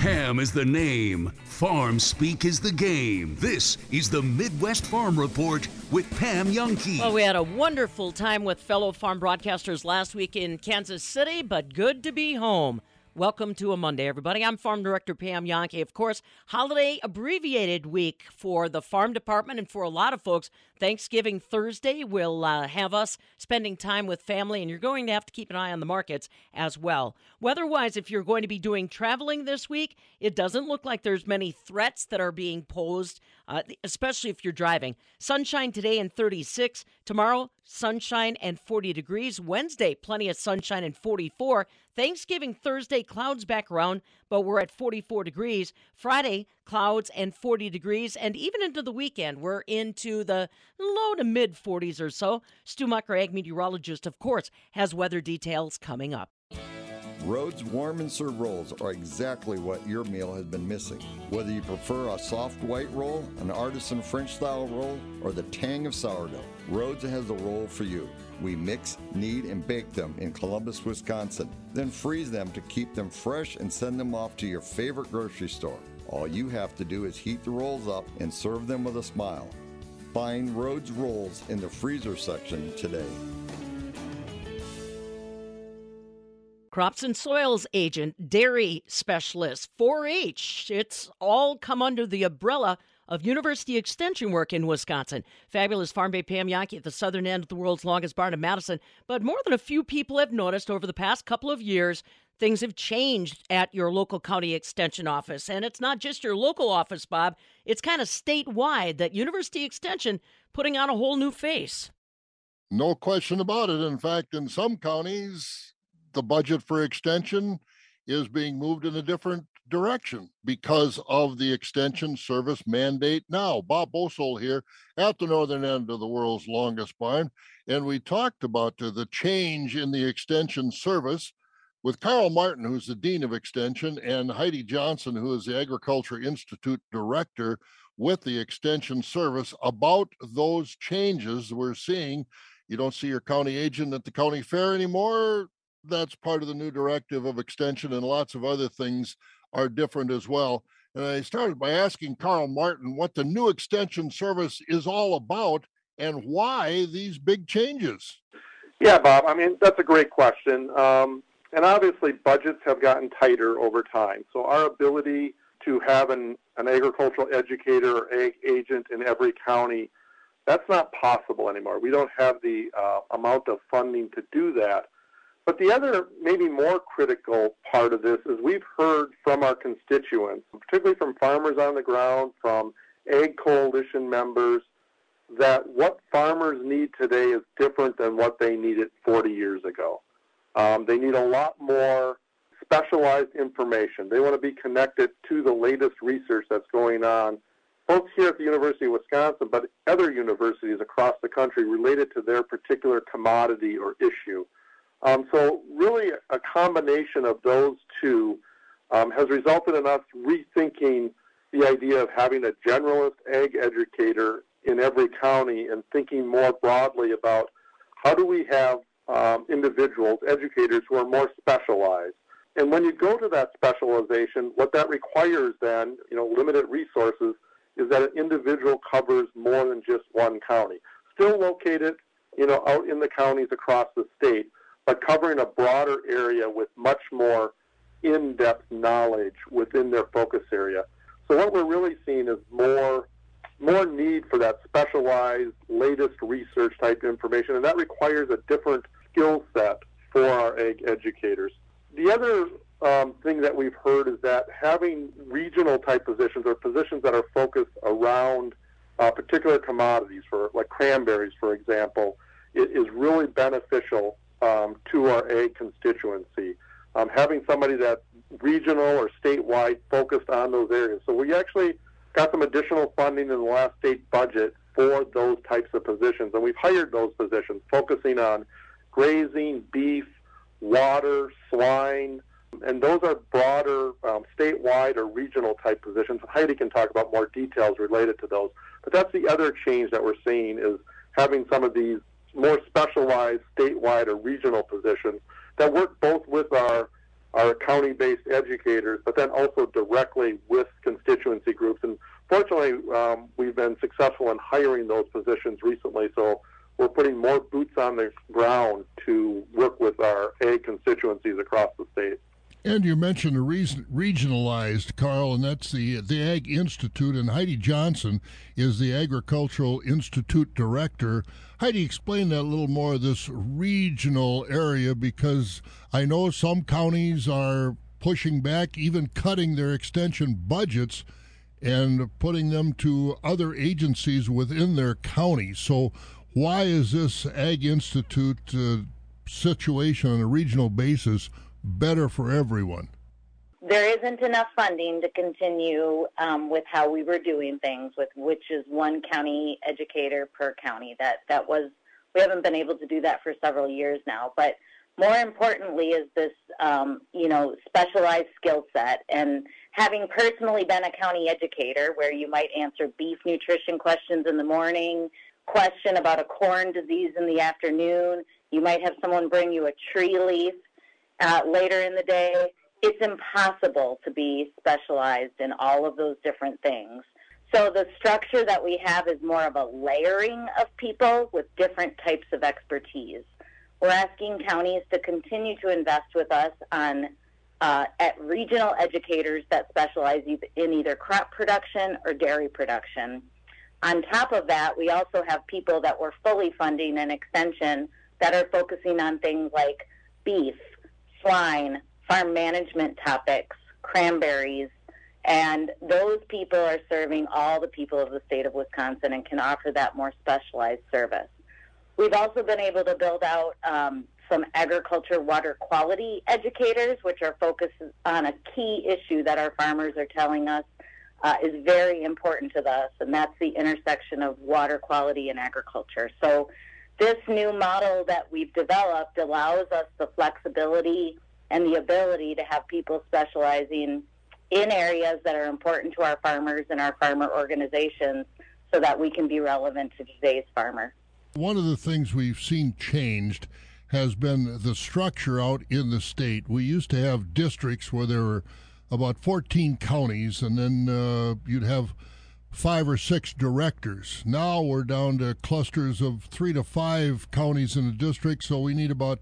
Pam is the name. Farm speak is the game. This is the Midwest Farm Report with Pam Jahnke. Well, we had a wonderful time with fellow farm broadcasters last week in Kansas City, but good to be home. Welcome to a Monday, everybody. I'm Farm Director Pam Jahnke. Of course, holiday abbreviated week for the farm department and for a lot of folks. Thanksgiving Thursday will uh, have us spending time with family, and you're going to have to keep an eye on the markets as well. Weather-wise, if you're going to be doing traveling this week, it doesn't look like there's many threats that are being posed, uh, especially if you're driving. Sunshine today and 36. Tomorrow, sunshine and 40 degrees. Wednesday, plenty of sunshine and 44. Thanksgiving Thursday, clouds back around, but we're at 44 degrees. Friday, clouds and 40 degrees. And even into the weekend, we're into the low to mid 40s or so. Stu Mucker, ag meteorologist, of course, has weather details coming up. Rhodes warm and serve rolls are exactly what your meal has been missing. Whether you prefer a soft white roll, an artisan French style roll, or the tang of sourdough, Rhodes has the roll for you. We mix, knead, and bake them in Columbus, Wisconsin, then freeze them to keep them fresh and send them off to your favorite grocery store. All you have to do is heat the rolls up and serve them with a smile. Find Rhodes Rolls in the freezer section today. Crops and Soils agent, dairy specialist, 4 H. It's all come under the umbrella of University Extension work in Wisconsin. Fabulous Farm Babe Pam Jahnke at the southern end of the world's longest barn in Madison. But more than a few people have noticed over the past couple of years, things have changed at your local county extension office. And it's not just your local office, Bob, it's kind of statewide that University Extension putting on a whole new face. No question about it. In fact, in some counties, the budget for extension is being moved in a different direction because of the extension service mandate now. Bob Bosold here at the northern end of the world's longest barn. And we talked about the change in the extension service with Karl Martin, who's the Dean of Extension, and Heidi Johnson, who is the Agriculture Institute Director with the Extension Service, about those changes we're seeing. You don't see your county agent at the county fair anymore that's part of the new directive of extension and lots of other things are different as well. And I started by asking Karl Martin what the new extension service is all about and why these big changes. Yeah, Bob, I mean, that's a great question. Um, and obviously, budgets have gotten tighter over time. So, our ability to have an, an agricultural educator or ag agent in every county, that's not possible anymore. We don't have the uh, amount of funding to do that. But the other, maybe more critical part of this is we've heard from our constituents, particularly from farmers on the ground, from Ag Coalition members, that what farmers need today is different than what they needed 40 years ago. Um, they need a lot more specialized information. They want to be connected to the latest research that's going on, both here at the University of Wisconsin, but other universities across the country related to their particular commodity or issue. Um, so really a combination of those two um, has resulted in us rethinking the idea of having a generalist ag educator in every county and thinking more broadly about how do we have um, individuals, educators who are more specialized. And when you go to that specialization, what that requires then, you know, limited resources, is that an individual covers more than just one county. Still located, you know, out in the counties across the state, but covering a broader area with much more in-depth knowledge within their focus area. So what we're really seeing is more more need for that specialized, latest research type information, and that requires a different skill set for our ag educators. The other um, thing that we've heard is that having regional type positions or positions that are focused around uh, particular commodities, for like cranberries, for example, is really beneficial um, to our ag constituency. Um, having somebody that's regional or statewide focused on those areas. So we actually got some additional funding in the last state budget for those types of positions, and we've hired those positions focusing on grazing, beef, water, swine, and those are broader um, statewide or regional type positions. Heidi can talk about more details related to those. But that's the other change that we're seeing is having some of these more specialized statewide or regional positions that work both with our our county-based educators, but then also directly with constituency groups. And fortunately, um, we've been successful in hiring those positions recently. So we're putting more boots on the ground to work with our ag constituencies across the state. And you mentioned a reason, regionalized, Karl, and that's the the Ag Institute. And Heidi Johnson is the Agricultural Institute director. Heidi, explain that a little more. This regional area, because I know some counties are pushing back, even cutting their extension budgets and putting them to other agencies within their county. So, why is this Ag Institute uh, situation on a regional basis? Better for everyone? There isn't enough funding to continue um, with how we were doing things, with which is one county educator per county. That that was we haven't been able to do that for several years now. But more importantly, is this um, you know specialized skill set and having personally been a county educator, where you might answer beef nutrition questions in the morning, question about a corn disease in the afternoon. You might have someone bring you a tree leaf uh, later in the day. It's impossible to be specialized in all of those different things. So the structure that we have is more of a layering of people with different types of expertise. We're asking counties to continue to invest with us on uh, at regional educators that specialize in either crop production or dairy production. On top of that, we also have people that we're fully funding an extension that are focusing on things like beef, swine, farm management topics, cranberries, and those people are serving all the people of the state of Wisconsin and can offer that more specialized service. We've also been able to build out um, some agriculture water quality educators, which are focused on a key issue that our farmers are telling us uh, is very important to us, and that's the intersection of water quality and agriculture. So this new model that we've developed allows us the flexibility and the ability to have people specializing in areas that are important to our farmers and our farmer organizations so that we can be relevant to today's farmer. One of the things we've seen changed has been the structure out in the state. We used to have districts where there were about 14 counties, and then uh, you'd have five or six directors. Now we're down to clusters of three to five counties in the district, so we need about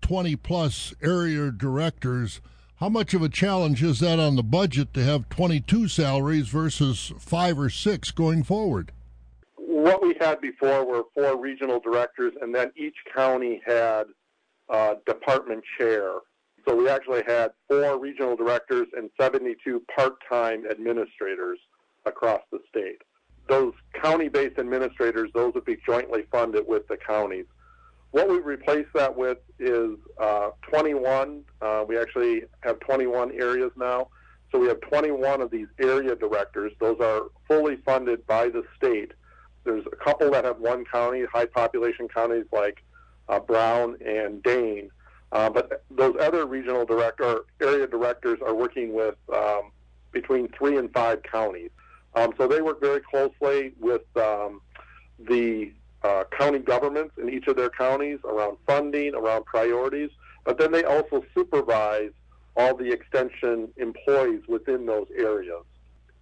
20 plus area directors. How much of a challenge is that on the budget to have 22 salaries versus five or six going forward? What we had before were four regional directors, and then each county had a department chair. So we actually had four regional directors and 72 part time administrators across the state. Those county-based administrators, those would be jointly funded with the counties. What we replace that with is uh, 21. Uh, we actually have 21 areas now. So we have 21 of these area directors. Those are fully funded by the state. There's a couple that have one county, high population counties like uh, Brown and Dane. Uh, but those other regional director area directors are working with um, between three and five counties. Um, so they work very closely with um, the uh, county governments in each of their counties around funding, around priorities, but then they also supervise all the extension employees within those areas.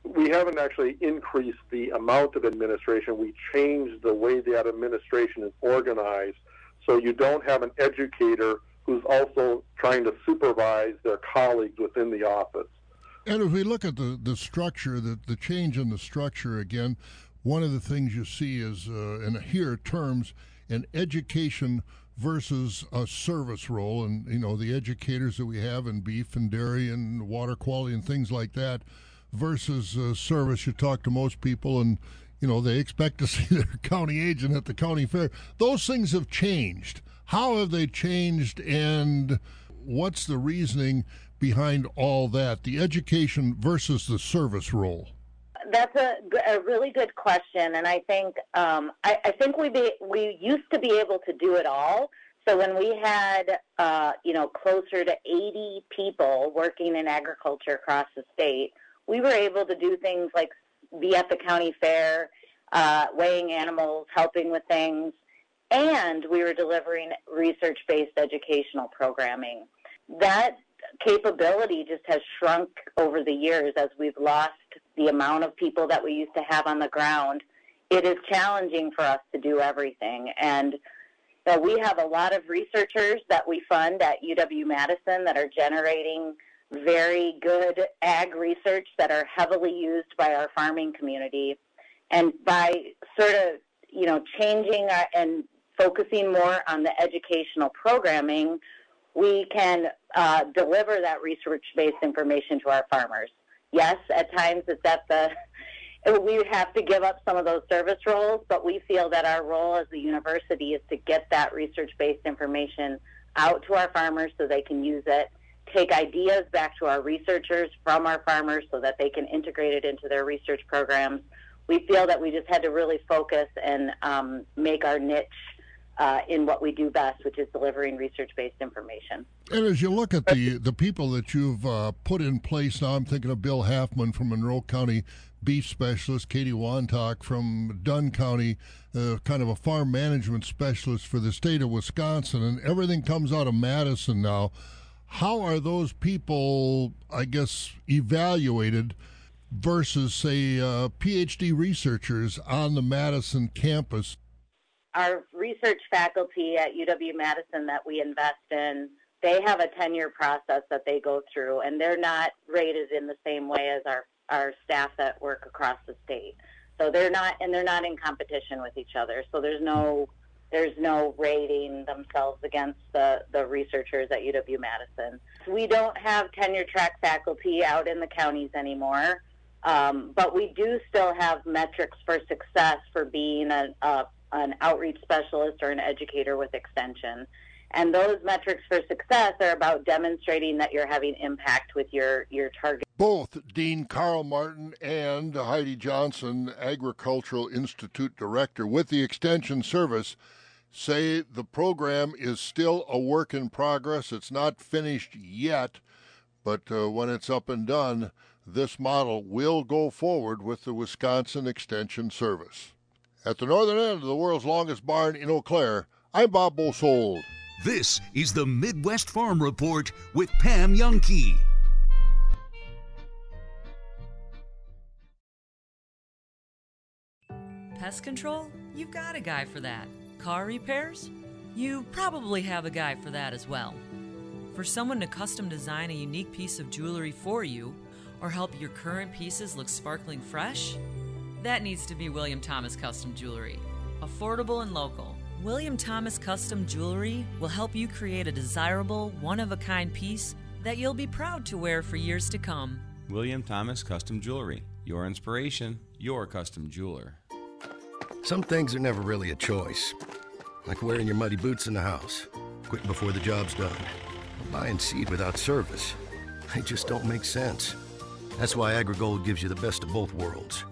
We haven't actually increased the amount of administration. We changed the way that administration is organized so you don't have an educator who's also trying to supervise their colleagues within the office. And if we look at the, the structure, the, the change in the structure again, one of the things you see is, uh, here terms, an education versus a service role. And, you know, the educators that we have in beef and dairy and water quality and things like that versus uh, service. You talk to most people and, you know, they expect to see their county agent at the county fair. Those things have changed. How have they changed and what's the reasoning behind all that, the education versus the service role? That's a, a really good question, and I think um, I, I think we be, we used to be able to do it all. So when we had, uh, you know, closer to 80 people working in agriculture across the state, we were able to do things like be at the county fair, uh, weighing animals, helping with things, and we were delivering research-based educational programming. That capability just has shrunk over the years as we've lost the amount of people that we used to have on the ground. It is challenging for us to do everything. And so we have a lot of researchers that we fund at UW Madison that are generating very good ag research that are heavily used by our farming community. And by sort of, you know, changing our, and focusing more on the educational programming, we can uh, deliver that research-based information to our farmers. Yes, at times it's at the we have to give up some of those service roles, but we feel that our role as a university is to get that research-based information out to our farmers so they can use it, take ideas back to our researchers from our farmers so that they can integrate it into their research programs. We feel that we just had to really focus and um, make our niche uh, in what we do best, which is delivering research-based information. And as you look at the the people that you've uh, put in place now, I'm thinking of Bill Halfman from Monroe County beef specialist, Katie Wantoch from Dunn County, uh, kind of a farm management specialist for the state of Wisconsin, and everything comes out of Madison now. How are those people, I guess, evaluated? versus, say, uh, PhD researchers on the Madison campus our research faculty at UW Madison that we invest in, they have a tenure process that they go through, and they're not rated in the same way as our, our staff that work across the state. So they're not, and they're not in competition with each other. So there's no, there's no rating themselves against the, the researchers at UW Madison. We don't have tenure track faculty out in the counties anymore. Um, but we do still have metrics for success for being a, a an outreach specialist or an educator with extension. And those metrics for success are about demonstrating that you're having impact with your, your target. Both Dean Karl Martin and Heidi Johnson, Agricultural Institute Director with the Extension Service, say the program is still a work in progress. It's not finished yet, but uh, when it's up and done, this model will go forward with the Wisconsin Extension Service. At the northern end of the world's longest barn in Eau Claire, I'm Bob Bosold. This is the Midwest Farm Report with Pam Jahnke. Pest control? You've got a guy for that. Car repairs? You probably have a guy for that as well. For someone to custom design a unique piece of jewelry for you, or help your current pieces look sparkling fresh? That needs to be William Thomas Custom Jewelry. Affordable and local. William Thomas Custom Jewelry will help you create a desirable, one of a kind piece that you'll be proud to wear for years to come. William Thomas Custom Jewelry. Your inspiration, your custom jeweler. Some things are never really a choice. Like wearing your muddy boots in the house, quitting before the job's done, buying seed without service. They just don't make sense. That's why AgriGold gives you the best of both worlds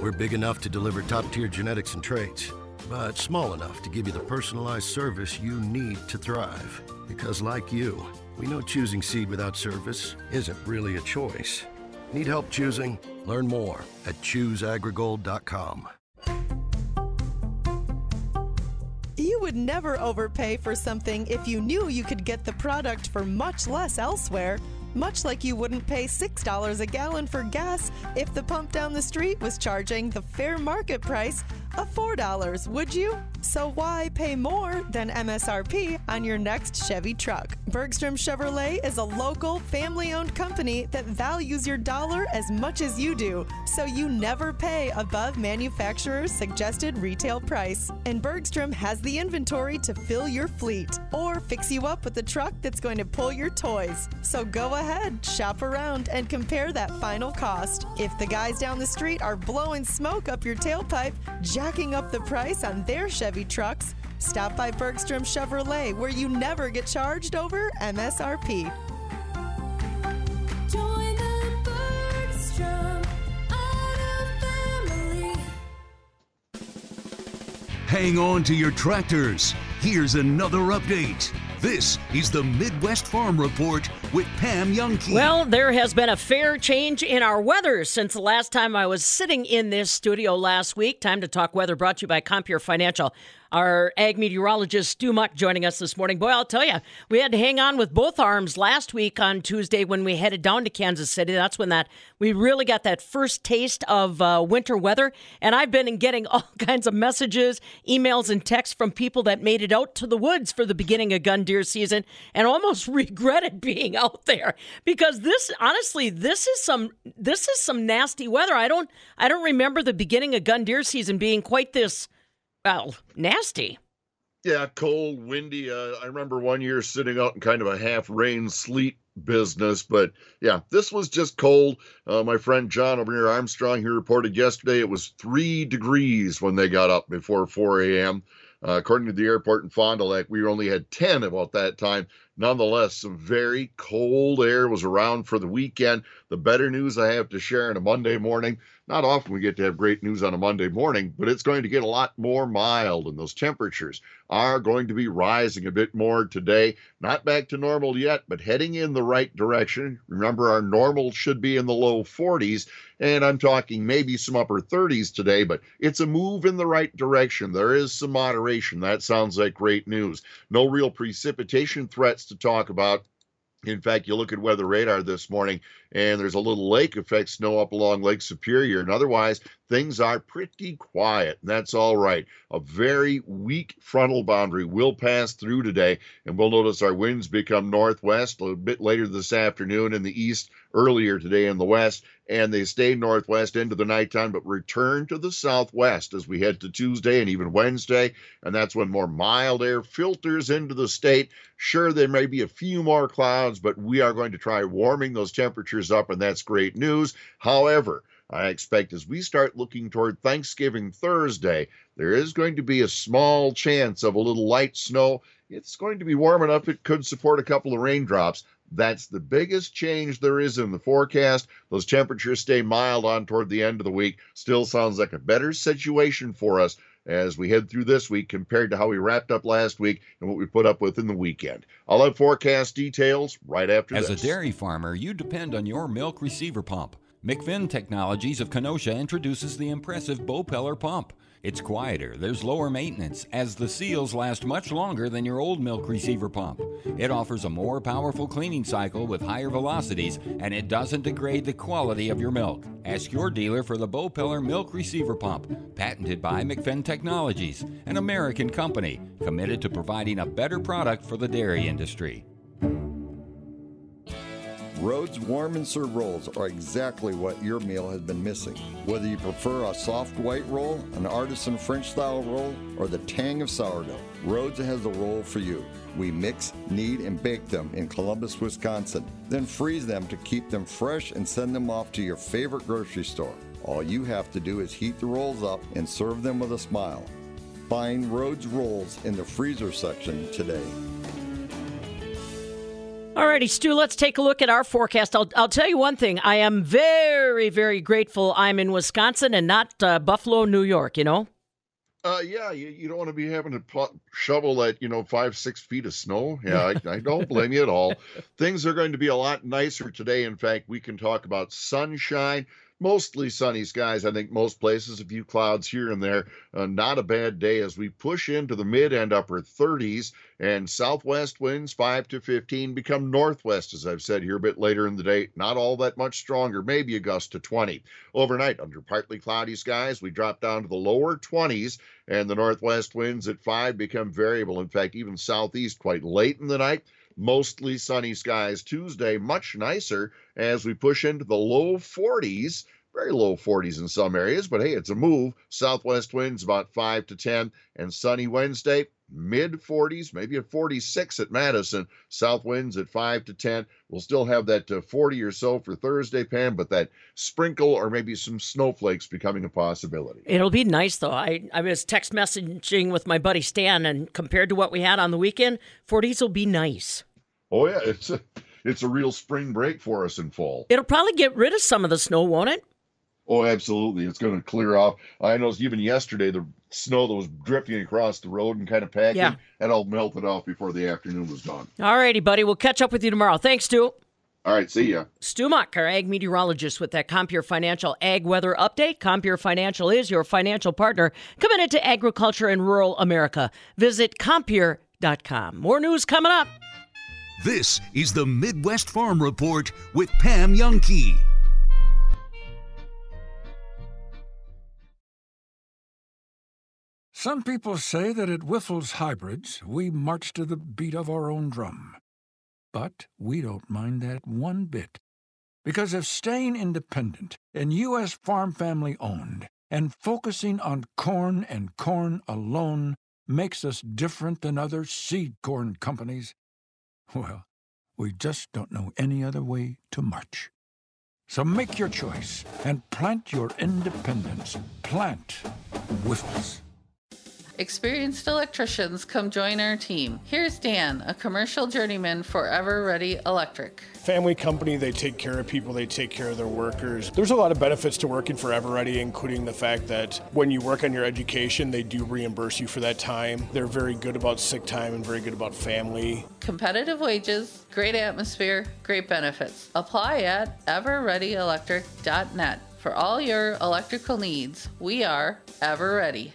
we're big enough to deliver top tier genetics and traits, but small enough to give you the personalized service you need to thrive. Because, like you, we know choosing seed without service isn't really a choice. Need help choosing? Learn more at chooseagrigold.com. You would never overpay for something if you knew you could get the product for much less elsewhere much like you wouldn't pay $6 a gallon for gas if the pump down the street was charging the fair market price of $4, would you? So why pay more than MSRP on your next Chevy truck? Bergstrom Chevrolet is a local, family owned company that values your dollar as much as you do, so you never pay above manufacturer's suggested retail price. And Bergstrom has the inventory to fill your fleet or fix you up with the truck that's going to pull your toys. So go ahead, shop around, and compare that final cost. If the guys down the street are blowing smoke up your tailpipe, jacking up the price on their Chevy trucks, stop by Bergstrom Chevrolet where you never get charged over MSRP. Join the Bergstrom Auto Family. Hang on to your tractors. Here's another update. This is the Midwest Farm Report with Pam Jahnke. Well, there has been a fair change in our weather since the last time I was sitting in this studio last week. Time to talk weather brought to you by Compeer Financial. Our ag meteorologist Stu Muck joining us this morning. Boy, I'll tell you, we had to hang on with both arms last week on Tuesday when we headed down to Kansas City. That's when that we really got that first taste of uh, winter weather. And I've been getting all kinds of messages, emails, and texts from people that made it out to the woods for the beginning of gun deer season and almost regretted being out there because this, honestly, this is some this is some nasty weather. I don't I don't remember the beginning of gun deer season being quite this well nasty. Yeah, cold, windy. Uh, I remember one year sitting out in kind of a half rain sleet business, but yeah, this was just cold. Uh, my friend John over here, Armstrong, he reported yesterday it was three degrees when they got up before 4 a.m. Uh, according to the airport in Fond du Lac, we only had 10 about that time. Nonetheless, some very cold air was around for the weekend. The better news I have to share on a Monday morning. Not often we get to have great news on a Monday morning, but it's going to get a lot more mild, and those temperatures are going to be rising a bit more today. Not back to normal yet, but heading in the right direction. Remember, our normal should be in the low 40s, and I'm talking maybe some upper 30s today, but it's a move in the right direction. There is some moderation. That sounds like great news. No real precipitation threats to talk about. In fact, you look at weather radar this morning, and there's a little lake effect snow up along Lake Superior, and otherwise things are pretty quiet. And that's all right. A very weak frontal boundary will pass through today, and we'll notice our winds become northwest a bit later this afternoon in the east, earlier today in the west, and they stay northwest into the nighttime, but return to the southwest as we head to Tuesday and even Wednesday. And that's when more mild air filters into the state. Sure, there may be a few more clouds, but we are going to try warming those temperatures up, and that's great news. However, I expect as we start looking toward Thanksgiving Thursday, there is going to be a small chance of a little light snow. It's going to be warm enough it could support a couple of raindrops. That's the biggest change there is in the forecast. Those temperatures stay mild on toward the end of the week. Still sounds like a better situation for us as we head through this week compared to how we wrapped up last week and what we put up with in the weekend. I'll have forecast details right after As this. a dairy farmer, you depend on your milk receiver pump. McFinn Technologies of Kenosha introduces the impressive Bopeller pump. It's quieter, there's lower maintenance, as the seals last much longer than your old milk receiver pump. It offers a more powerful cleaning cycle with higher velocities, and it doesn't degrade the quality of your milk. Ask your dealer for the Bopeller Milk Receiver Pump, patented by McFinn Technologies, an American company committed to providing a better product for the dairy industry. Rhodes Warm and Serve rolls are exactly what your meal has been missing. Whether you prefer a soft white roll, an artisan French style roll, or the tang of sourdough, Rhodes has the roll for you. We mix, knead, and bake them in Columbus, Wisconsin, then freeze them to keep them fresh and send them off to your favorite grocery store. All you have to do is heat the rolls up and serve them with a smile. Find Rhodes rolls in the freezer section today. Alrighty, Stu, let's take a look at our forecast. I'll, I'll tell you one thing. I am very, very grateful I'm in Wisconsin and not uh, Buffalo, New York, you know? Uh, yeah, you, you don't want to be having to pl- shovel that, you know, five, six feet of snow. Yeah, I, I don't blame you at all. Things are going to be a lot nicer today. In fact, we can talk about sunshine, mostly sunny skies. I think most places, a few clouds here and there. Uh, not a bad day as we push into the mid and upper 30s and southwest winds 5 to 15 become northwest, as I've said here a bit later in the day. Not all that much stronger, maybe a gust to 20. Overnight, under partly cloudy skies, we drop down to the lower 20s, and the northwest winds at 5 become variable. In fact, even southeast quite late in the night. Mostly sunny skies Tuesday, much nicer as we push into the low 40s very low 40s in some areas, but hey, it's a move. Southwest winds about 5 to 10, and sunny Wednesday, mid 40s, maybe a 46 at Madison. South winds at 5 to 10. We'll still have that uh, 40 or so for Thursday, Pam, but that sprinkle or maybe some snowflakes becoming a possibility. It'll be nice though. I, I was text messaging with my buddy Stan, and compared to what we had on the weekend, 40s will be nice. Oh yeah, it's a it's a real spring break for us in fall. It'll probably get rid of some of the snow, won't it? Oh, absolutely. It's going to clear off. I know even yesterday, the snow that was drifting across the road and kind of packing, Yeah. that all melted off before the afternoon was done. All righty, buddy. We'll catch up with you tomorrow. Thanks, Stu. All right, see ya. Stu Muck, our ag meteorologist with that Compeer Financial Ag Weather Update. Compeer Financial is your financial partner committed to agriculture in rural America. Visit Compeer.com. More news coming up. This is the Midwest Farm Report with Pam Jahnke. Some people say that at Wyffels Hybrids, we march to the beat of our own drum. But we don't mind that one bit. Because if staying independent and U.S. farm family owned and focusing on corn and corn alone makes us different than other seed corn companies, well, we just don't know any other way to march. So make your choice and plant your independence. Plant Wyffels. Experienced electricians, come join our team. Here's Dan, a commercial journeyman for Ever Ready Electric. Family company, they take care of people, they take care of their workers. There's a lot of benefits to working for Everready, including the fact that when you work on your education, they do reimburse you for that time. They're very good about sick time and very good about family. Competitive wages, great atmosphere, great benefits. Apply at everreadyelectric.net for all your electrical needs. We are Ever Ready.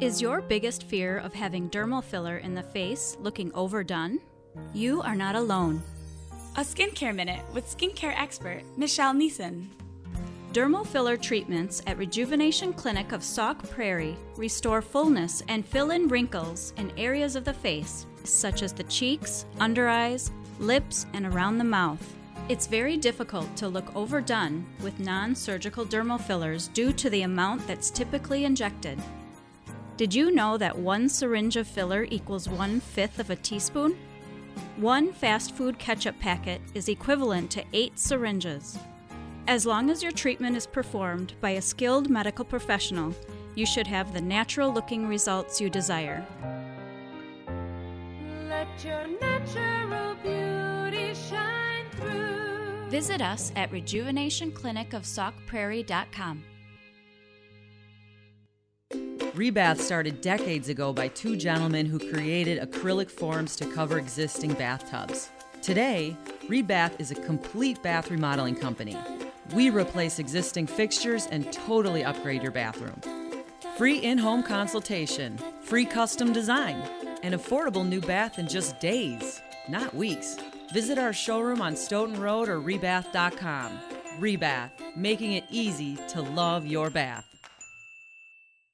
Is your biggest fear of having dermal filler in the face looking overdone? You are not alone. A skincare minute with skincare expert Michelle Neeson. Dermal filler treatments at Rejuvenation Clinic of Sauk Prairie restore fullness and fill in wrinkles in areas of the face, such as the cheeks, under eyes, lips, and around the mouth. It's very difficult to look overdone with non surgical dermal fillers due to the amount that's typically injected. Did you know that one syringe of filler equals one fifth of a teaspoon? One fast food ketchup packet is equivalent to eight syringes. As long as your treatment is performed by a skilled medical professional, you should have the natural looking results you desire. Let your natural beauty shine through. Visit us at rejuvenationclinicofsaukprairie.com. Rebath started decades ago by two gentlemen who created acrylic forms to cover existing bathtubs. Today, Rebath is a complete bath remodeling company. We replace existing fixtures and totally upgrade your bathroom. Free in home consultation, free custom design, an affordable new bath in just days, not weeks. Visit our showroom on Stoughton Road or rebath.com. Rebath, making it easy to love your bath.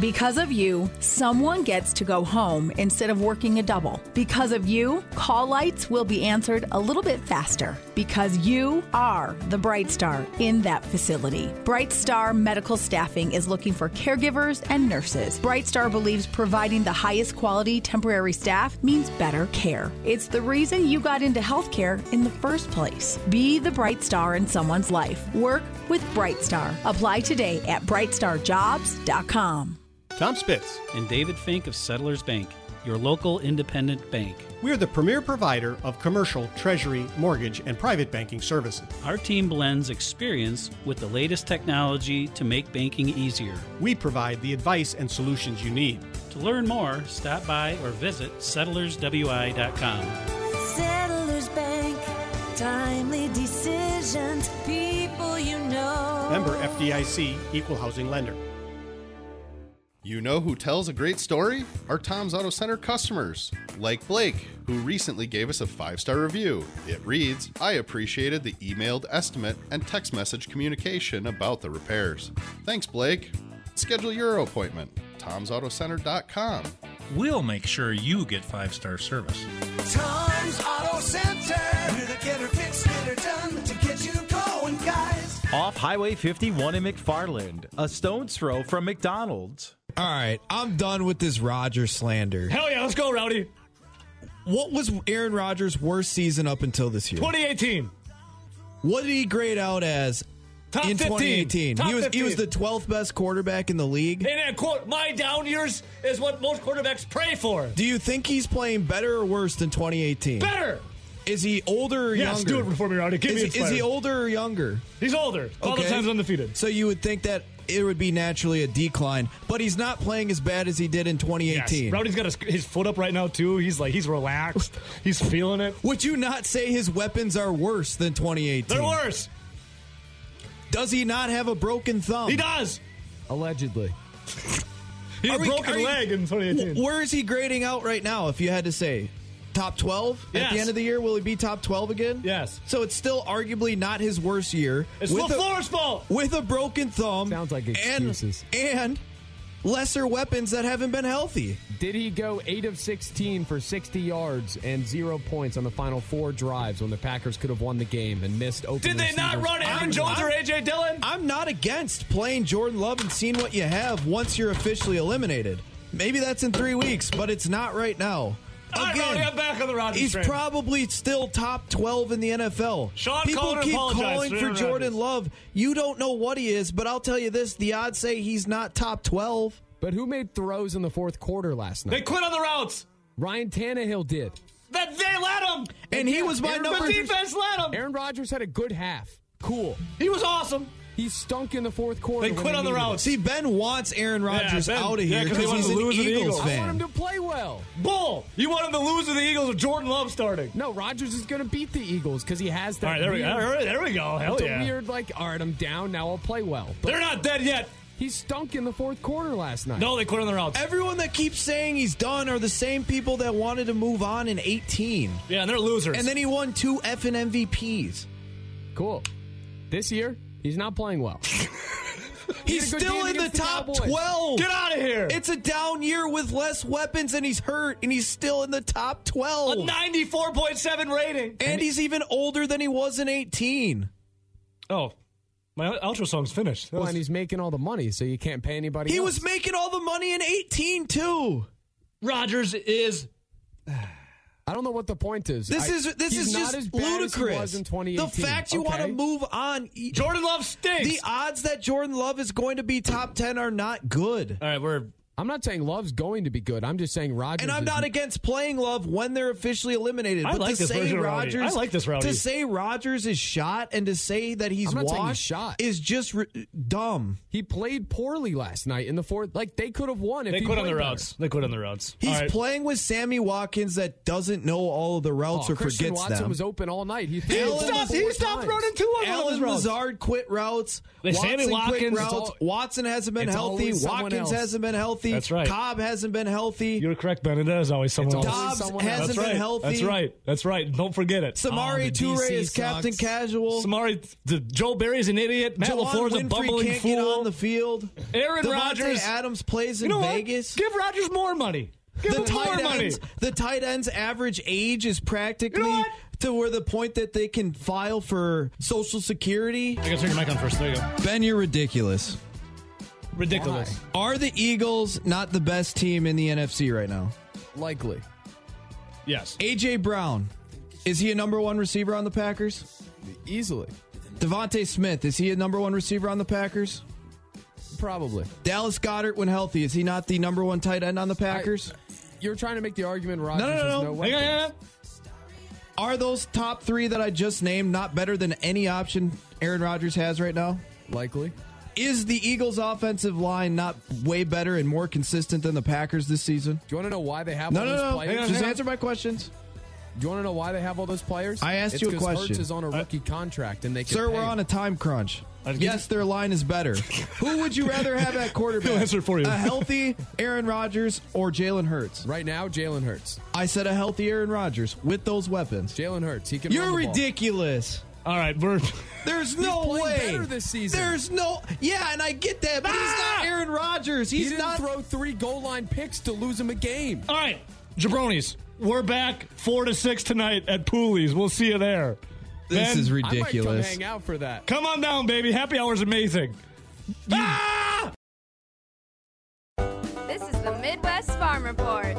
Because of you, someone gets to go home instead of working a double. Because of you, call lights will be answered a little bit faster. Because you are the Bright Star in that facility. Bright Star Medical Staffing is looking for caregivers and nurses. Bright Star believes providing the highest quality temporary staff means better care. It's the reason you got into healthcare in the first place. Be the Bright Star in someone's life. Work with Bright Star. Apply today at brightstarjobs.com. Tom Spitz and David Fink of Settlers Bank, your local independent bank. We're the premier provider of commercial, treasury, mortgage, and private banking services. Our team blends experience with the latest technology to make banking easier. We provide the advice and solutions you need. To learn more, stop by or visit settlerswi.com. Settlers Bank, timely decisions, people you know. Member FDIC, Equal Housing Lender. You know who tells a great story? Our Tom's Auto Center customers, like Blake, who recently gave us a five star review. It reads I appreciated the emailed estimate and text message communication about the repairs. Thanks, Blake. Schedule your appointment. Tom'sAutoCenter.com. We'll make sure you get five star service. Tom's Auto Center. We're the get her fixed, get her done to get you going, guys. Off Highway 51 in McFarland, a stone's throw from McDonald's. All right, I'm done with this Rodgers slander. Hell yeah, let's go, Rowdy. What was Aaron Rodgers' worst season up until this year? 2018. What did he grade out as Top in 15. 2018? Top he was he was the 12th best quarterback in the league. And then, quote, my down years is what most quarterbacks pray for. Do you think he's playing better or worse than 2018? Better. Is he older or Yes, younger? do it for me, Rowdy. Give is, me is he older or younger? He's older. All the times undefeated. So you would think that it would be naturally a decline, but he's not playing as bad as he did in 2018. Yes. Rowdy's got his, his foot up right now, too. He's like, he's relaxed. he's feeling it. Would you not say his weapons are worse than 2018? They're worse. Does he not have a broken thumb? He does. Allegedly. He had a broken leg in 2018. Where is he grading out right now, if you had to say? Top 12 at the end of the year? Will he be top 12 again? Yes. So it's still arguably not his worst year. It's with a- LaFleur's fault. With a broken thumb. Sounds like excuses. And, and lesser weapons that haven't been healthy. Did he go 8 of 16 for 60 yards and zero points on the final four drives when the Packers could have won the game and missed open Did they not receivers? run Aaron Jones or A.J. Dillon? I'm not against playing Jordan Love and seeing what you have once you're officially eliminated. Maybe that's in three weeks, but it's not right now. All right, Rowdy, I'm back on the Rodgers He's train. probably still top 12 in the NFL. Sean People Cohen keep calling for Jordan Rodgers. Love. You don't know what he is, but I'll tell you this the odds say he's not top 12. But who made throws in the fourth quarter last night? They quit on the routes. Ryan Tannehill did. That they let him. And he was my Aaron number- The defense let him. Aaron Rodgers had a good half. Cool. He was awesome. He stunk in the fourth quarter. They when quit on the needed routes. it. See, Ben wants Aaron Rodgers Ben- out of yeah, here 'cause he because wants he's to an lose to the Eagles Eagles. I want him to play well. Bull. You want him to lose to the Eagles with Jordan Love starting. No, Rodgers is going to beat the Eagles because he has that. All right, there we weird, go. All right, there we go. Hell it's yeah. a weird, like, all right, I'm down. Now I'll play well. But They're not dead yet. he stunk in the fourth quarter last night. No, they quit on the routes. Everyone that keeps saying he's done are the same people that wanted to move on in 18. Yeah, and they're losers. And then he won two effing MVPs. Cool. This year, he's not playing well. He's He had a good still in the against the top Cowboys. 12. Get out of here. It's a down year with less weapons and he's hurt and he's still in the top 12. a 94.7 rating. and he's even older than he was in 18. Oh, my outro song's finished. That Well, was- and he's making all the money, so you can't pay anybody. He else. was making all the money in 18 too. Rodgers is. I don't know what the point is. This I- is this he's is not just as bad as he ludicrous. was in 2018. the fact you want to move on, Jordan Love stinks. the odds that Jordan Love is going to be top 10 are not good. All right, we're. I'm not saying Love's going to be good. I'm just saying Rodgers. And I'm is- not against playing Love when they're officially eliminated. I but like to this say version of Rodgers, I like this Rowdy. To say Rodgers is shot and to say that he's I'm not saying he's washed shot. is just r- dumb. He played poorly last night in the fourth. Like they could have won if They he quit on played the better. routes. They quit on the routes. He's All right. playing with Sammy Watkins that doesn't know all of the routes Oh, or Christian forgets Watson them. was open all night. He, He threw the ball stopped, he stopped times. running two on one of Allen those routes. Lazard quit routes. Watson Sammy Watkins, it's routes. all- Watson hasn't been healthy. Watkins else. hasn't been healthy. That's right. Cobb hasn't been healthy. You're correct, Ben. It is always someone It's else. always Doubs someone hasn't That's been right. healthy. That's right. That's right. Don't forget it. Samori Oh, the Toure DC is captain casual. Samori, the, Joe Barry's an idiot. Matt Juwann LaFleur's a Winfree bumbling can't fool. get on the field. Aaron Davante Rodgers. Adams plays you in know Vegas. What? Give Rodgers more money. Give the him more tight money. ends, the tight ends' average age is practically You know what? to where the point that they can file for Social Security. I gotta turn your mic on first. There you go. Ben, you're ridiculous. Ridiculous. Are the Eagles not the best team in the NFC right now? Likely. Yes. AJ Brown, is he a number one receiver on the Packers? Easily. DeVonta Smith, is he a number one receiver on the Packers? Probably. Dallas Goedert, when healthy, is he not the number one tight end on the Packers? You're trying to make the argument Rodgers no, no, no. no Hang on, weapons. hang on. Are those top three that I just named not better than any option Aaron Rodgers has right now? Likely. Is the Eagles' offensive line not way better and more consistent than the Packers this season? Do you want to know why they have No, all no, those no. players? Just answer my questions. Do you want to know why they have all those players? I asked It's you a 'cause question. Hurts is on a rookie contract, and they can Sir, pay we're him. on a time crunch. I'd Yes, their line is better. Who would you rather have at quarterback? He'll answer for you. A healthy Aaron Rodgers or Jalen Hurts? Right now, Jalen Hurts. I said a healthy Aaron Rodgers with those weapons. Jalen Hurts. He can. You're run the ball. Ridiculous. All right, we're. There's He's no playing way. better this season. There's no. Yeah, and I get that, but he's not Aaron Rodgers. He He's didn't not. throw three goal line picks to lose him a game. All right, jabronis, we're back four to six tonight at Pooley's. We'll see you there. This Ben, is I might come ridiculous. hang out for that. Come on down, baby. Happy hour's amazing. Ah! This is the Midwest Farm Report.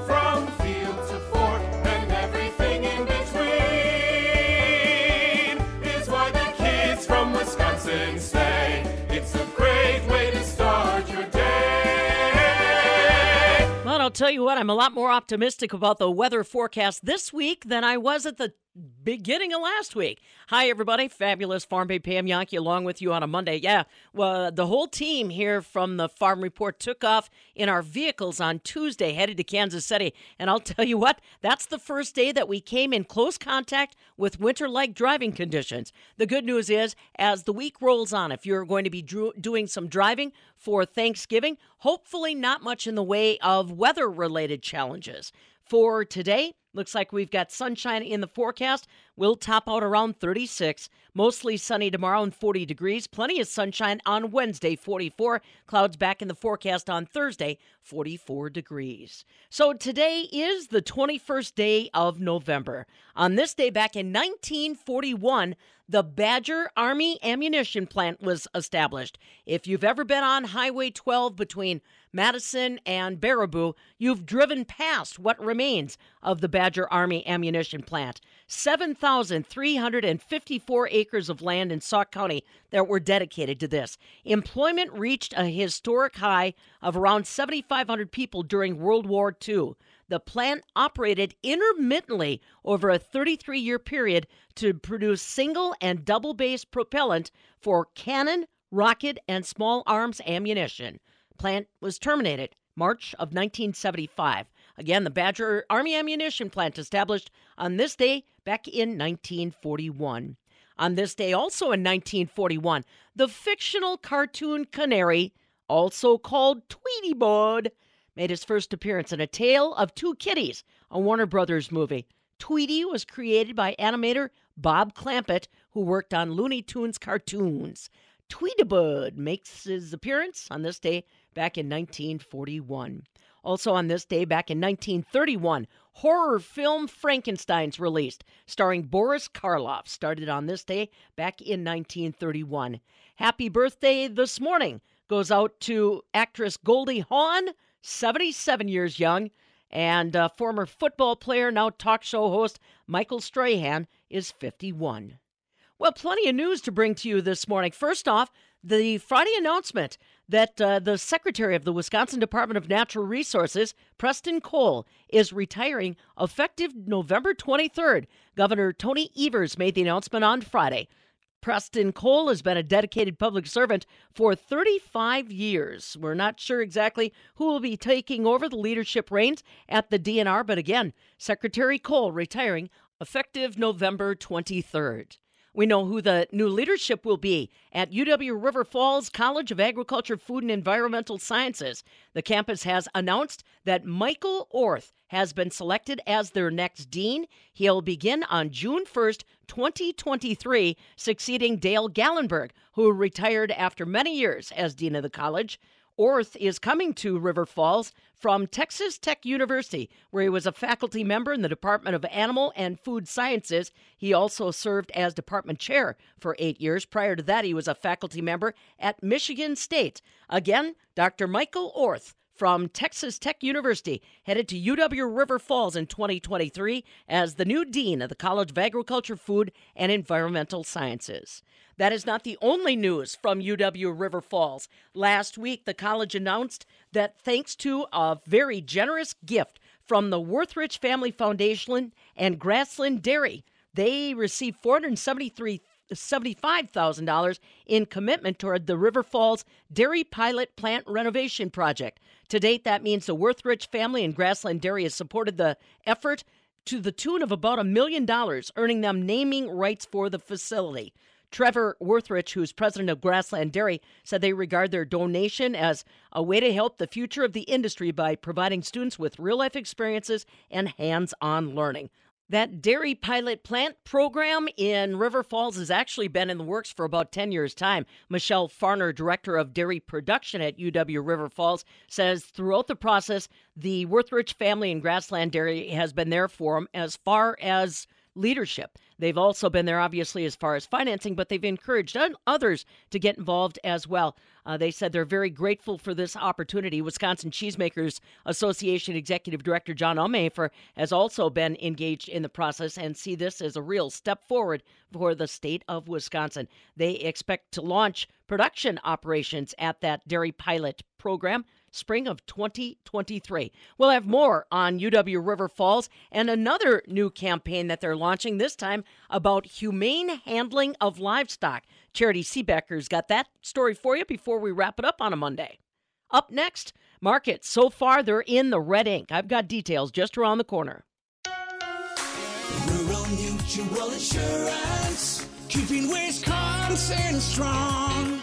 Tell you what, I'm a lot more optimistic about the weather forecast this week than I was at the beginning of last week. Hi, everybody. Fabulous Farm Babe Pam Jahnke along with you on a Monday. Yeah, well, the whole team here from the Farm Report took off in our vehicles on Tuesday, headed to Kansas City. And I'll tell you what, that's the first day that we came in close contact with winter like driving conditions. The good news is, as the week rolls on, if you're going to be doing some driving for Thanksgiving, hopefully not much in the way of weather related challenges. For today, looks like we've got sunshine in the forecast. We'll top out around 36. Mostly sunny tomorrow and 40 degrees. Plenty of sunshine on Wednesday, 44. Clouds back in the forecast on Thursday, 44 degrees. So today is the 21st day of November. On this day back in 1941, the Badger Army Ammunition Plant was established. If you've ever been on Highway 12 between Madison and Baraboo, you've driven past what remains of the Badger Army Ammunition Plant. 7,354 acres of land in Sauk County that were dedicated to this. Employment reached a historic high of around 7,500 people during World War II. The plant operated intermittently over a 33 year period to produce single and double base propellant for cannon, rocket, and small arms ammunition. Plant was terminated March of 1975. Again, the Badger Army Ammunition Plant established on this day back in 1941. On this day, also in 1941, the fictional cartoon canary, also called Tweety Bird, made his first appearance in A Tale of Two Kitties, a Warner Brothers movie. Tweety was created by animator Bob Clampett, who worked on Looney Tunes cartoons. Tweety Bird makes his appearance on this day back in 1941. Also on this day back in 1931, horror film Frankenstein's released, starring Boris Karloff, started on this day back in 1931. Happy birthday this morning goes out to actress Goldie Hawn, 77 years young, and uh, former football player, now talk show host Michael Strahan is 51. Well, plenty of news to bring to you this morning. First off, the Friday announcement that uh, the Secretary of the Wisconsin Department of Natural Resources, Preston Cole, is retiring effective November 23rd. Governor Tony Evers made the announcement on Friday. Preston Cole has been a dedicated public servant for 35 years. We're not sure exactly who will be taking over the leadership reins at the DNR, but again, Secretary Cole retiring effective November 23rd. We know who the new leadership will be at UW River Falls College of Agriculture, Food, and Environmental Sciences. The campus has announced that Michael Orth has been selected as their next dean. He'll begin on June 1st, 2023, succeeding Dale Gallenberg, who retired after many years as dean of the college. Orth is coming to River Falls from Texas Tech University, where he was a faculty member in the Department of Animal and Food Sciences. He also served as department chair for eight years. Prior to that, he was a faculty member at Michigan State. Again, Dr. Michael Orth from Texas Tech University headed to UW River Falls in 2023 as the new dean of the College of Agriculture, Food, and Environmental Sciences. That is not the only news from UW River Falls. Last week, the college announced that thanks to a very generous gift from the Wuethrich Family Foundation and Grassland Dairy, they received 473 $75,000 in commitment toward the River Falls Dairy Pilot Plant Renovation Project. To date, that means the Wuethrich family and Grassland Dairy has supported the effort to the tune of about a million dollars, earning them naming rights for the facility. Trevor Wuethrich, who's president of Grassland Dairy, said they regard their donation as a way to help the future of the industry by providing students with real life experiences and hands on learning. That dairy pilot plant program in River Falls has actually been in the works for about 10 years' time. Michelle Farner, director of dairy production at UW River Falls, says throughout the process, the Wuethrich family and Grassland Dairy has been there for them as far as leadership. They've also been there, obviously, as far as financing, but they've encouraged others to get involved as well. Uh, they said they're very grateful for this opportunity. Wisconsin Cheesemakers Association Executive Director John Umhoefer has also been engaged in the process and see this as a real step forward for the state of Wisconsin. They expect to launch production operations at that dairy pilot program spring of 2023. We'll have more on UW River Falls and another new campaign that they're launching, this time about humane handling of livestock. Charity Seebecker's got that story for you before we wrap it up on a Monday. Up next, markets. So far, they're in the red ink. I've got details just around the corner. Rural Mutual Insurance, keeping Wisconsin strong.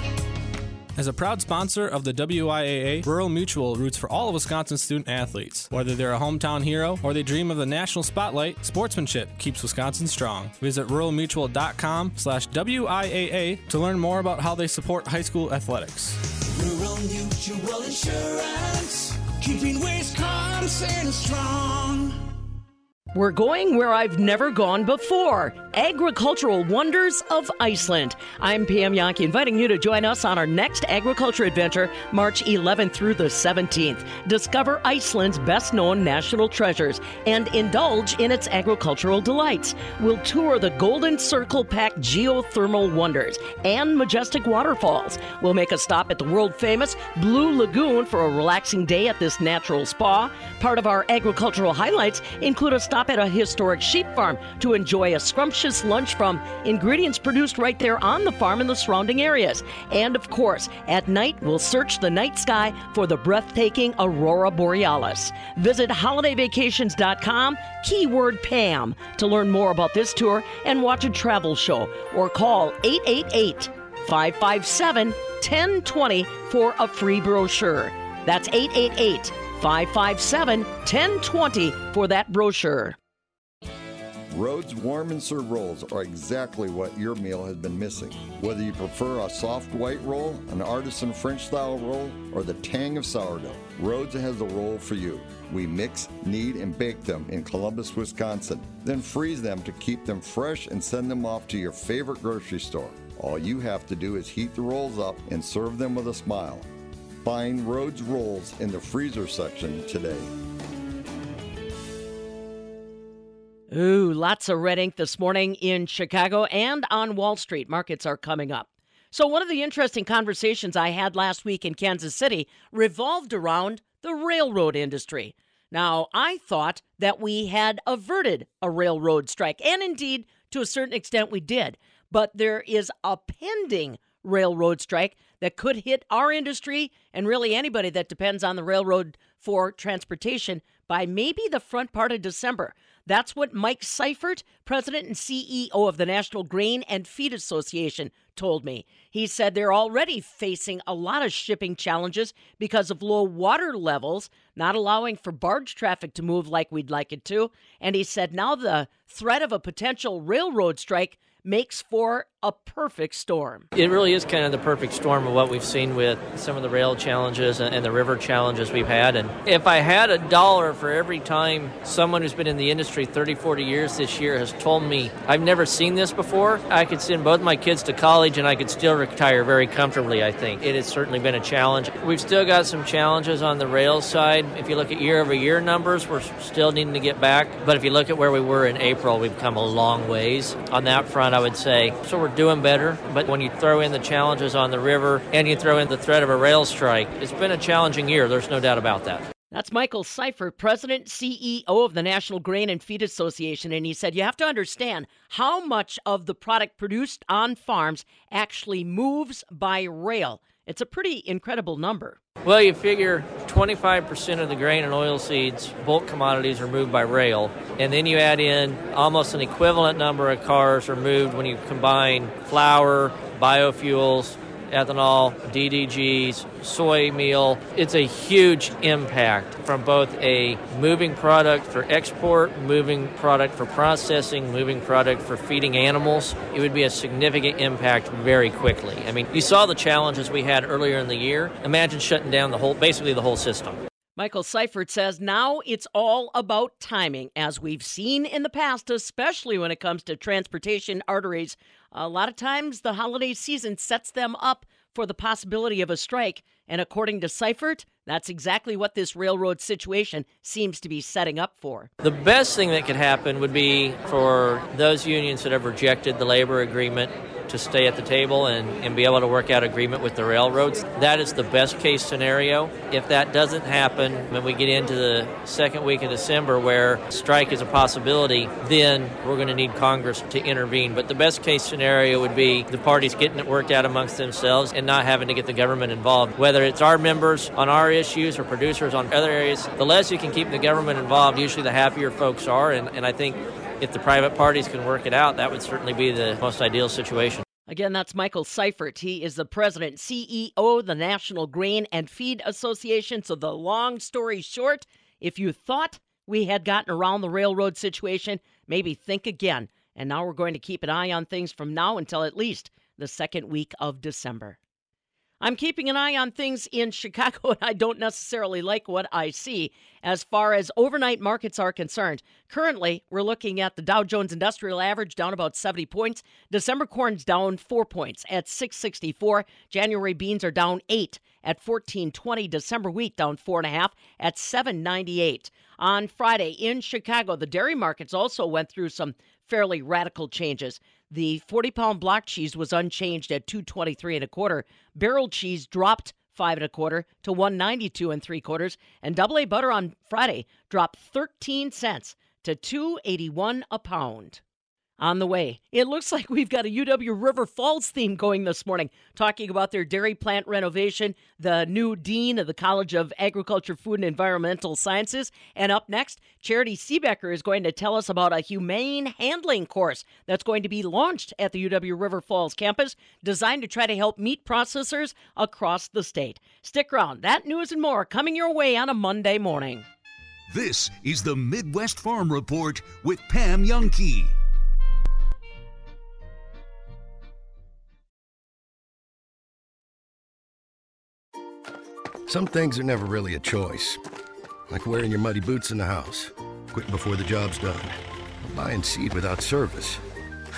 As a proud sponsor of the WIAA, Rural Mutual roots for all of Wisconsin's student athletes. Whether they're a hometown hero or they dream of the national spotlight, sportsmanship keeps Wisconsin strong. Visit ruralmutual.com slash WIAA to learn more about how they support high school athletics. Rural Mutual Insurance, keeping Wisconsin strong. We're going where I've never gone before agricultural wonders of Iceland. I'm Pam Jahnke, inviting you to join us on our next agriculture adventure, March 11th through the 17th. Discover Iceland's best known national treasures and indulge in its agricultural delights. We'll tour the Golden Circle packed geothermal wonders and majestic waterfalls. We'll make a stop at the world famous Blue Lagoon for a relaxing day at this natural spa. Part of our agricultural highlights include a stop at a historic sheep farm to enjoy a scrumptious lunch from ingredients produced right there on the farm and the surrounding areas. And of course, at night, we'll search the night sky for the breathtaking aurora borealis. Visit holidayvacations.com, keyword Pam, to learn more about this tour and watch a travel show or call 888 557 1020 for a free brochure. That's 888 557 1020 for that brochure. Rhodes warm and serve rolls are exactly what your meal has been missing. Whether you prefer a soft white roll, an artisan French style roll, or the tang of sourdough, Rhodes has the roll for you. We mix, knead, and bake them in Columbus, Wisconsin, then freeze them to keep them fresh and send them off to your favorite grocery store. All you have to do is heat the rolls up and serve them with a smile. Find Rhodes Rolls in the freezer section today. Ooh, lots of red ink this morning in Chicago and on Wall Street. Markets are coming up. So, one of the interesting conversations I had last week in Kansas City revolved around the railroad industry. Now, I thought that we had averted a railroad strike, and indeed, to a certain extent, we did. But there is a pending railroad strike that could hit our industry and really anybody that depends on the railroad for transportation by maybe the front part of December. That's what Mike Seyfert, president and CEO of the National Grain and Feed Association, told me. He said they're already facing a lot of shipping challenges because of low water levels, not allowing for barge traffic to move like we'd like it to. And he said now the threat of a potential railroad strike makes for a perfect storm. It really is kind of the perfect storm of what we've seen with some of the rail challenges and the river challenges we've had. And if I had a dollar for every time someone who's been in the industry 30, 40 years this year has told me, I've never seen this before, I could send both my kids to college and I could still retire very comfortably, I think. It has certainly been a challenge. We've still got some challenges on the rail side. If you look at year over year numbers, we're still needing to get back. But if you look at where we were in April, we've come a long ways on that front, I would say. So we're doing better. But when you throw in the challenges on the river and you throw in the threat of a rail strike, it's been a challenging year. There's no doubt about that. That's Michael Seyfert, President, CEO of the National Grain and Feed Association. And he said, You have to understand how much of the product produced on farms actually moves by rail. It's a pretty incredible number. Well, you figure 25% of the grain and oil seeds, bulk commodities, are moved by rail. And then you add in almost an equivalent number of cars are moved when you combine flour, biofuels, ethanol, DDGs, soy meal. It's a huge impact from both a moving product for export, moving product for processing, moving product for feeding animals. It would be a significant impact very quickly. I mean, you saw the challenges we had earlier in the year. Imagine shutting down the whole, basically the whole system. Michael Seyfert says now it's all about timing, as we've seen in the past, especially when it comes to transportation arteries. A lot of times the holiday season sets them up for the possibility of a strike, and according to Seyfert, that's exactly what this railroad situation seems to be setting up for. The best thing that could happen would be for those unions that have rejected the labor agreement to stay at the table and, and be able to work out agreement with the railroads. That is the best case scenario. If that doesn't happen, when we get into the second week of December where strike is a possibility, then we're going to need Congress to intervene. But the best case scenario would be the parties getting it worked out amongst themselves and not having to get the government involved. Whether it's our members on our issues or producers on other areas, the less you can keep the government involved, usually the happier folks are. And, and I think if the private parties can work it out, that would certainly be the most ideal situation. Again, that's Michael Seyfert. He is the president CEO the National Grain and Feed Association. So, the long story short, if you thought we had gotten around the railroad situation, maybe think again. And now we're going to keep an eye on things from now until at least the second week of December. I'm keeping an eye on things in Chicago, and I don't necessarily like what I see as far as overnight markets are concerned. Currently, we're looking at the Dow Jones Industrial Average down about 70 points. December corn's down four points at 664. January beans are down eight at 1420. December wheat down four and a half at 798. On Friday in Chicago, the dairy markets also went through some fairly radical changes. The 40 pound block cheese was unchanged at 223 and a quarter. Barrel cheese dropped five and a quarter to 192 and three quarters. And double A butter on Friday dropped 13 cents to 281 a pound on the way. It looks like we've got a UW River Falls theme going this morning, talking about their dairy plant renovation, the new dean of the College of Agriculture, Food, and Environmental Sciences. And up next, Charity Seebecker is going to tell us about a humane handling course that's going to be launched at the UW River Falls campus, designed to try to help meat processors across the state. Stick around. That news and more coming your way on a Monday morning. This is the Midwest Farm Report with Pam Jahnke. Some things are never really a choice. Like wearing your muddy boots in the house, quitting before the job's done, buying seed without service.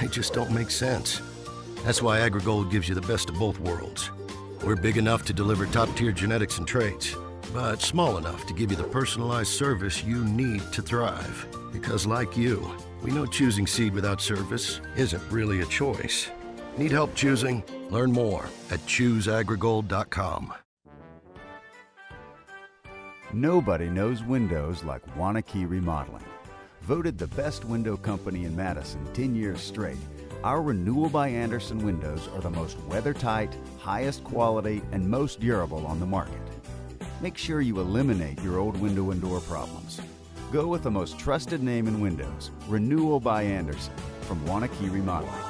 They just don't make sense. That's why AgriGold gives you the best of both worlds. We're big enough to deliver top-tier genetics and traits, but small enough to give you the personalized service you need to thrive. Because like you, we know choosing seed without service isn't really a choice. Need help choosing? Learn more at chooseagrigold.com. Nobody knows windows like Waunakee Remodeling. Voted the best window company in Madison 10 years straight, our Renewal by Andersen windows are the most weather tight, highest quality, and most durable on the market. Make sure you eliminate your old window and door problems. Go with the most trusted name in windows, Renewal by Andersen from Waunakee Remodeling.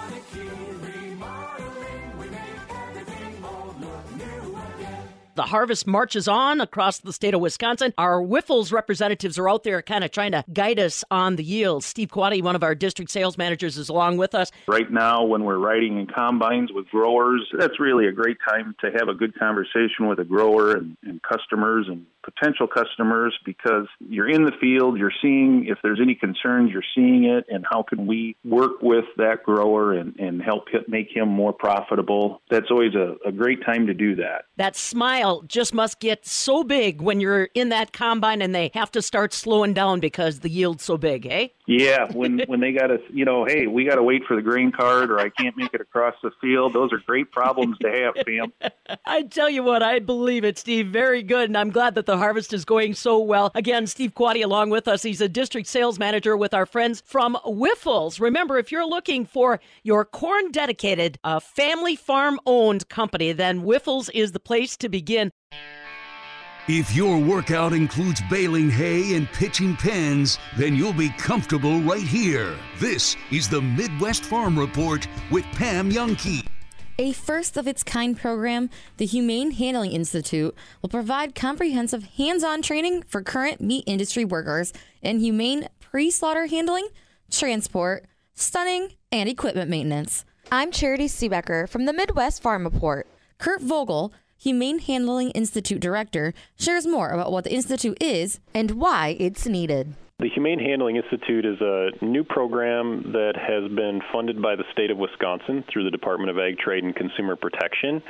The harvest marches on across the state of Wisconsin. Our Wyffels representatives are out there kind of trying to guide us on the yields. Steve Quaddy, one of our district sales managers, is along with us. Right now, when we're riding in combines with growers, that's really a great time to have a good conversation with a grower and, and customers and potential customers because you're in the field, you're seeing if there's any concerns, you're seeing it, and how can we work with that grower and, and help make him more profitable. That's always a, a great time to do that. That smile smile just must get so big when you're in that combine and they have to start slowing down because the yield's so big, eh? Yeah, when when they got to, you know, hey, we got to wait for the green card or I can't make it across the field. Those are great problems to have, Pam. I tell you what, I believe it, Steve. Very good, and I'm glad that the harvest is going so well. Again, Steve Quaddy along with us. He's a district sales manager with our friends from Wyffels. Remember, if you're looking for your corn dedicated, uh, family farm owned company, then Wyffels is the place to begin. If your workout includes baling hay and pitching pens, then you'll be comfortable right here. This is the Midwest Farm Report with Pam Jahnke. A first of its kind program, the Humane Handling Institute will provide comprehensive hands on training for current meat industry workers in humane pre slaughter handling, transport, stunning, and equipment maintenance. I'm Charity Seebecker from the Midwest Farm Report. Kurt Vogel, Humane Handling Institute Director, shares more about what the Institute is and why it's needed. The Humane Handling Institute is a new program that has been funded by the state of Wisconsin through the Department of Ag Trade and Consumer Protection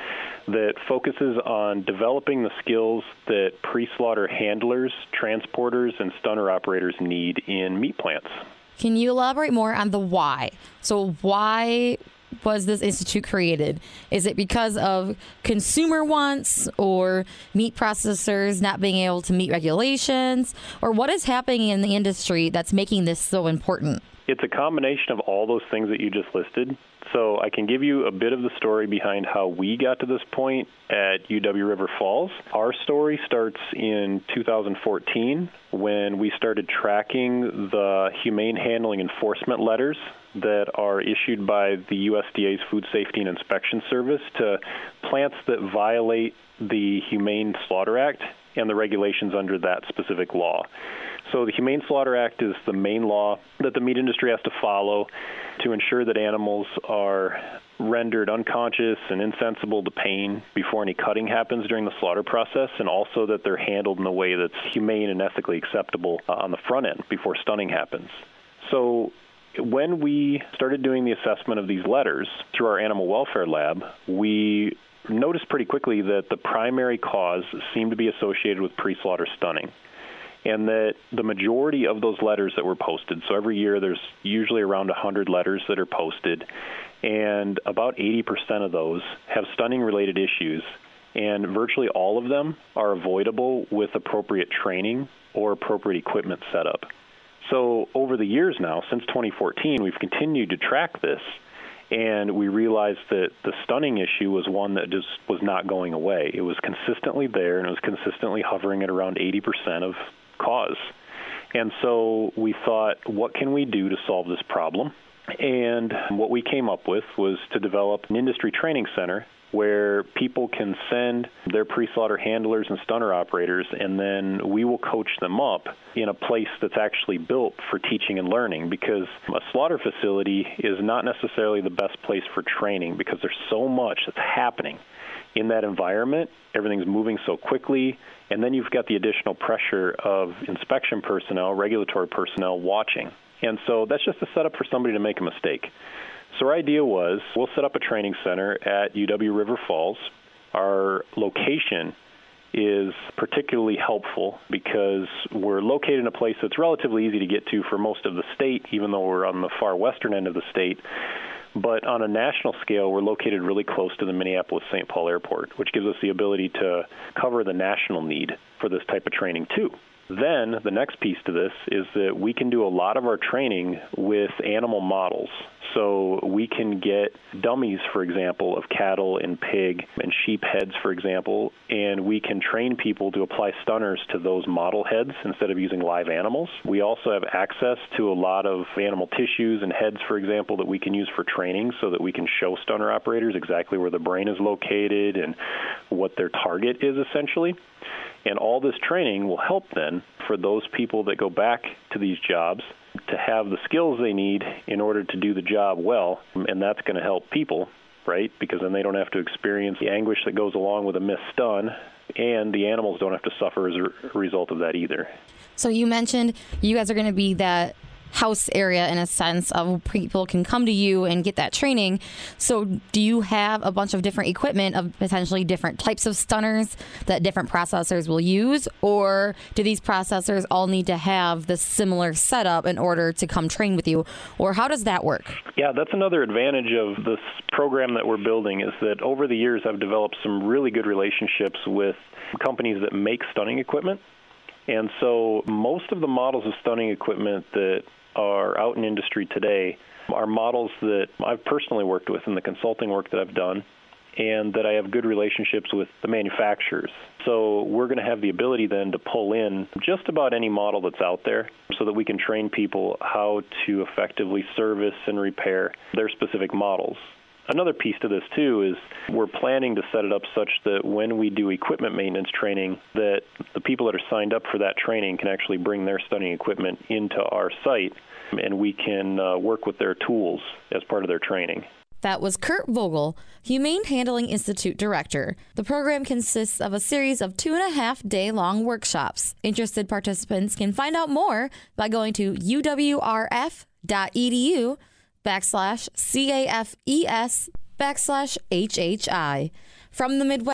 that focuses on developing the skills that pre slaughter handlers, transporters, and stunner operators need in meat plants. Can you elaborate more on the why? So, why was this institute created? Is it because of consumer wants or meat processors not being able to meet regulations? Or what is happening in the industry that's making this so important? It's a combination of all those things that you just listed. So I can give you a bit of the story behind how we got to this point at UW River Falls. Our story starts in 2014 when we started tracking the humane handling enforcement letters that are issued by the USDA's Food Safety and Inspection Service to plants that violate the Humane Slaughter Act and the regulations under that specific law. So the Humane Slaughter Act is the main law that the meat industry has to follow to ensure that animals are rendered unconscious and insensible to pain before any cutting happens during the slaughter process, and also that they're handled in a way that's humane and ethically acceptable uh, on the front end before stunning happens. So when we started doing the assessment of these letters through our animal welfare lab, we noticed pretty quickly that the primary cause seemed to be associated with pre slaughter stunning. And that the majority of those letters that were posted, so every year there's usually around 100 letters that are posted, and about 80% of those have stunning related issues, and virtually all of them are avoidable with appropriate training or appropriate equipment setup. So over the years now, since 2014, we've continued to track this, and we realized that the stunning issue was one that just was not going away. It was consistently there, and it was consistently hovering at around 80% of cause. And so we thought, what can we do to solve this problem? And what we came up with was to develop an industry training center where people can send their pre-slaughter handlers and stunner operators and then we will coach them up in a place that's actually built for teaching and learning because a slaughter facility is not necessarily the best place for training because there's so much that's happening in that environment. Everything's moving so quickly and then you've got the additional pressure of inspection personnel regulatory personnel watching. And so that's just a setup for somebody to make a mistake so our idea was we'll set up a training center at UW River Falls. Our location is particularly helpful because we're located in a place that's relatively easy to get to for most of the state, even though we're on the far western end of the state. But on a national scale, we're located really close to the Minneapolis St. Paul Airport, which gives us the ability to cover the national need for this type of training, too. Then the next piece to this is that we can do a lot of our training with animal models. So we can get dummies, for example, of cattle and pig and sheep heads, for example, and we can train people to apply stunners to those model heads instead of using live animals. We also have access to a lot of animal tissues and heads, for example, that we can use for training so that we can show stunner operators exactly where the brain is located and what their target is essentially. And all this training will help then for those people that go back to these jobs to have the skills they need in order to do the job well. And that's going to help people, right? Because then they don't have to experience the anguish that goes along with a missed stun, and the animals don't have to suffer as a result of that either. So you mentioned you guys are going to be that house area in a sense of people can come to you and get that training. So, do you have a bunch of different equipment of potentially different types of stunners that different processors will use, or do these processors all need to have the similar setup in order to come train with you, or how does that work? Yeah, that's another advantage of this program that we're building is that over the years I've developed some really good relationships with companies that make stunning equipment. And so most of the models of stunning equipment that are out in industry today are models that I've personally worked with in the consulting work that I've done and that I have good relationships with the manufacturers. So we're going to have the ability then to pull in just about any model that's out there so that we can train people how to effectively service and repair their specific models. Another piece to this too is we're planning to set it up such that when we do equipment maintenance training that the people that are signed up for that training can actually bring their stunning equipment into our site and we can uh, work with their tools as part of their training. That was Kurt Vogel, Humane Handling Institute Director. The program consists of a series of two and a half day long workshops. Interested participants can find out more by going to uwrf.edu backslash CAFES backslash HHI. From the Midwest.